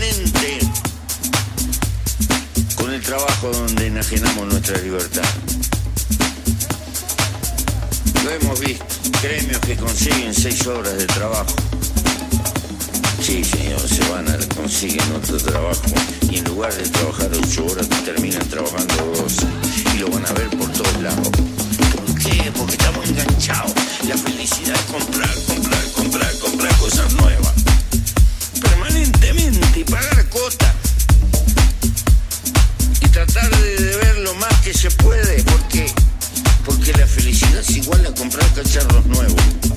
pregunté, con el trabajo donde enajenamos nuestra libertad. Lo hemos visto, gremios que consiguen seis horas de trabajo. Sí, señor, se van a consiguen otro trabajo y en lugar de trabajar ocho horas terminan trabajando dos y lo van a ver por todos lados. ¿Por qué? Porque estamos enganchados. La felicidad es comprar, comprar, comprar, comprar cosas nuevas. Y pagar cuotas. Y tratar de ver lo más que se puede porque, porque la felicidad es igual a comprar cacharros nuevos.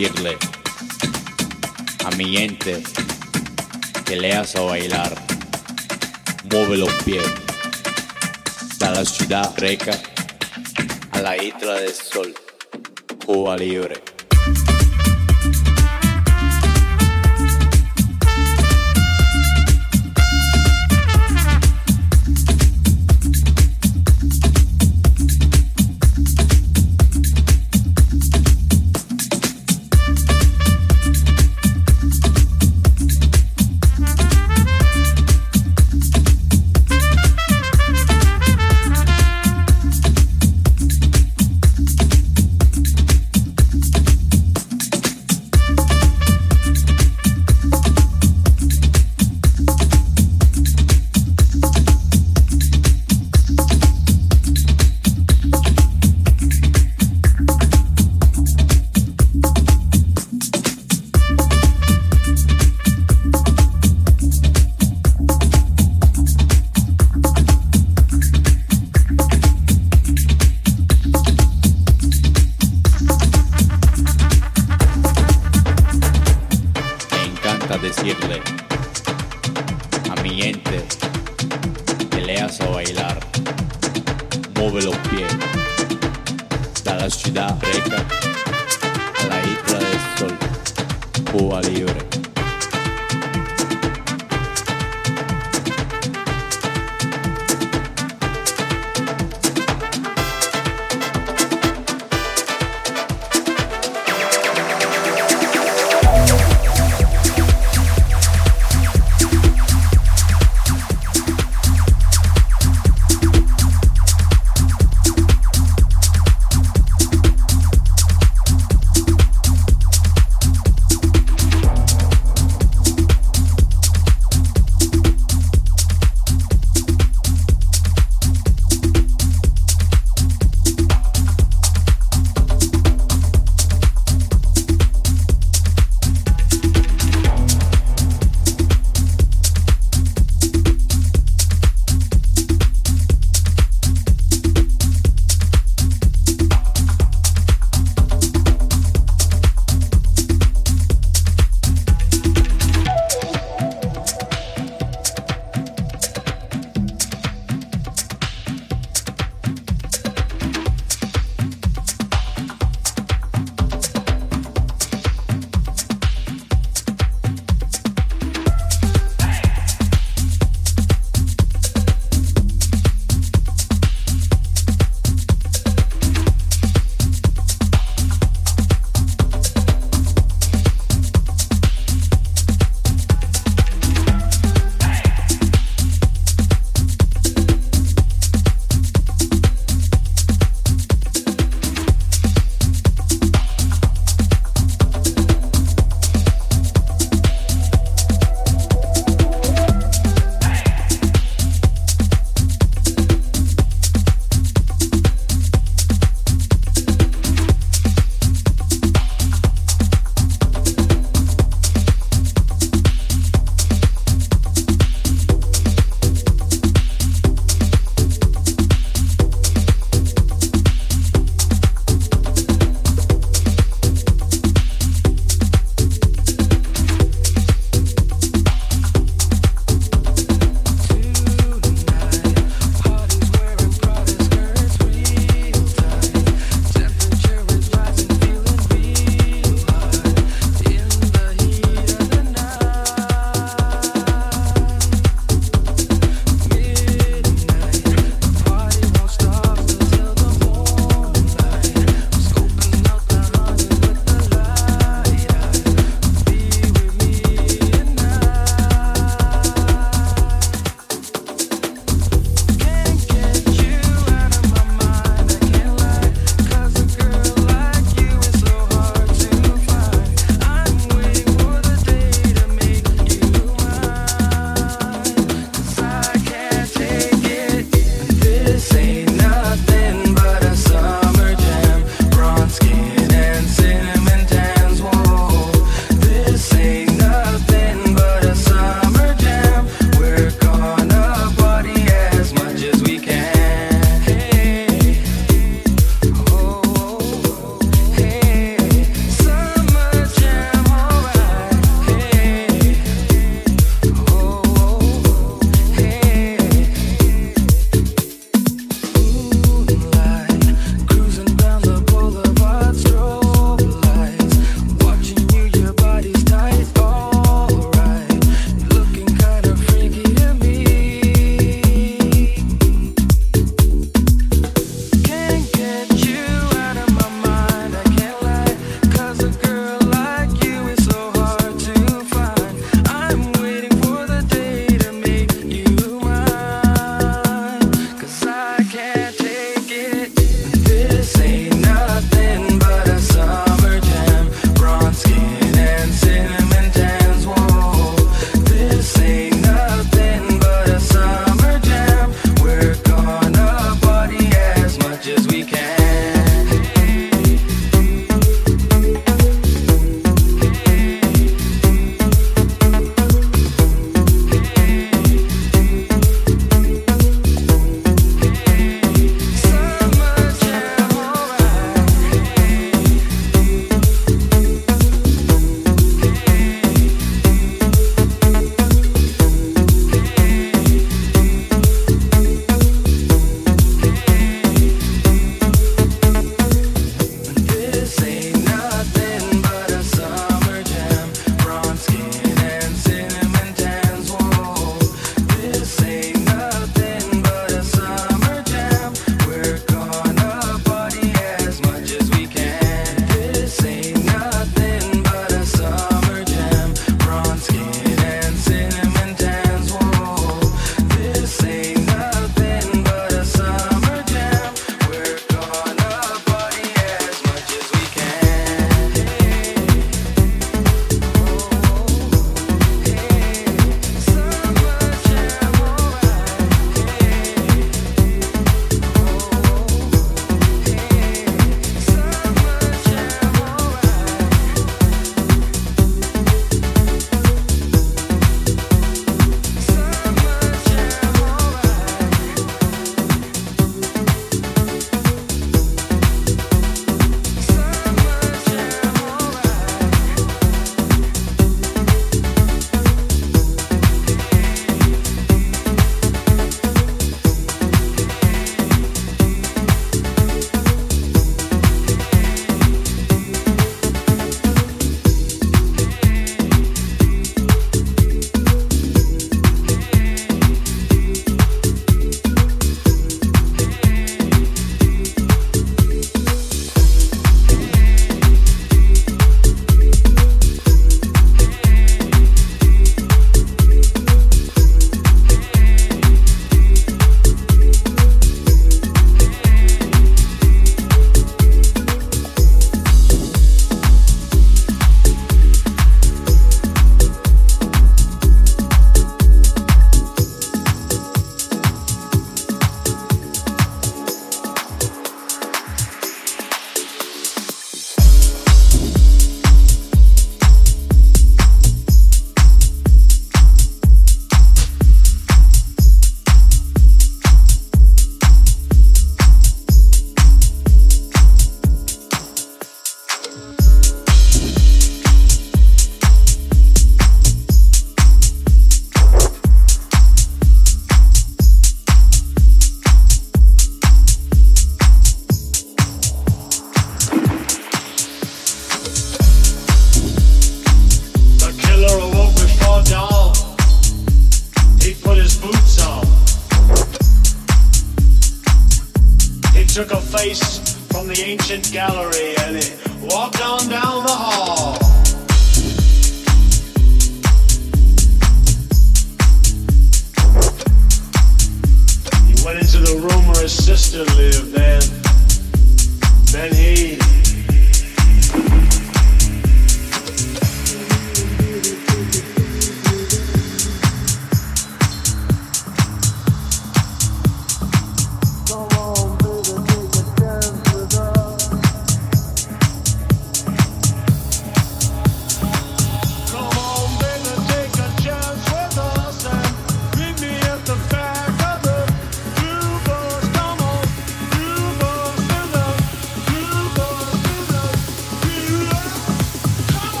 Decirle a mi gente que leas a bailar, mueve los pies, da la ciudad reca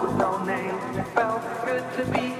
with no name. Felt good to be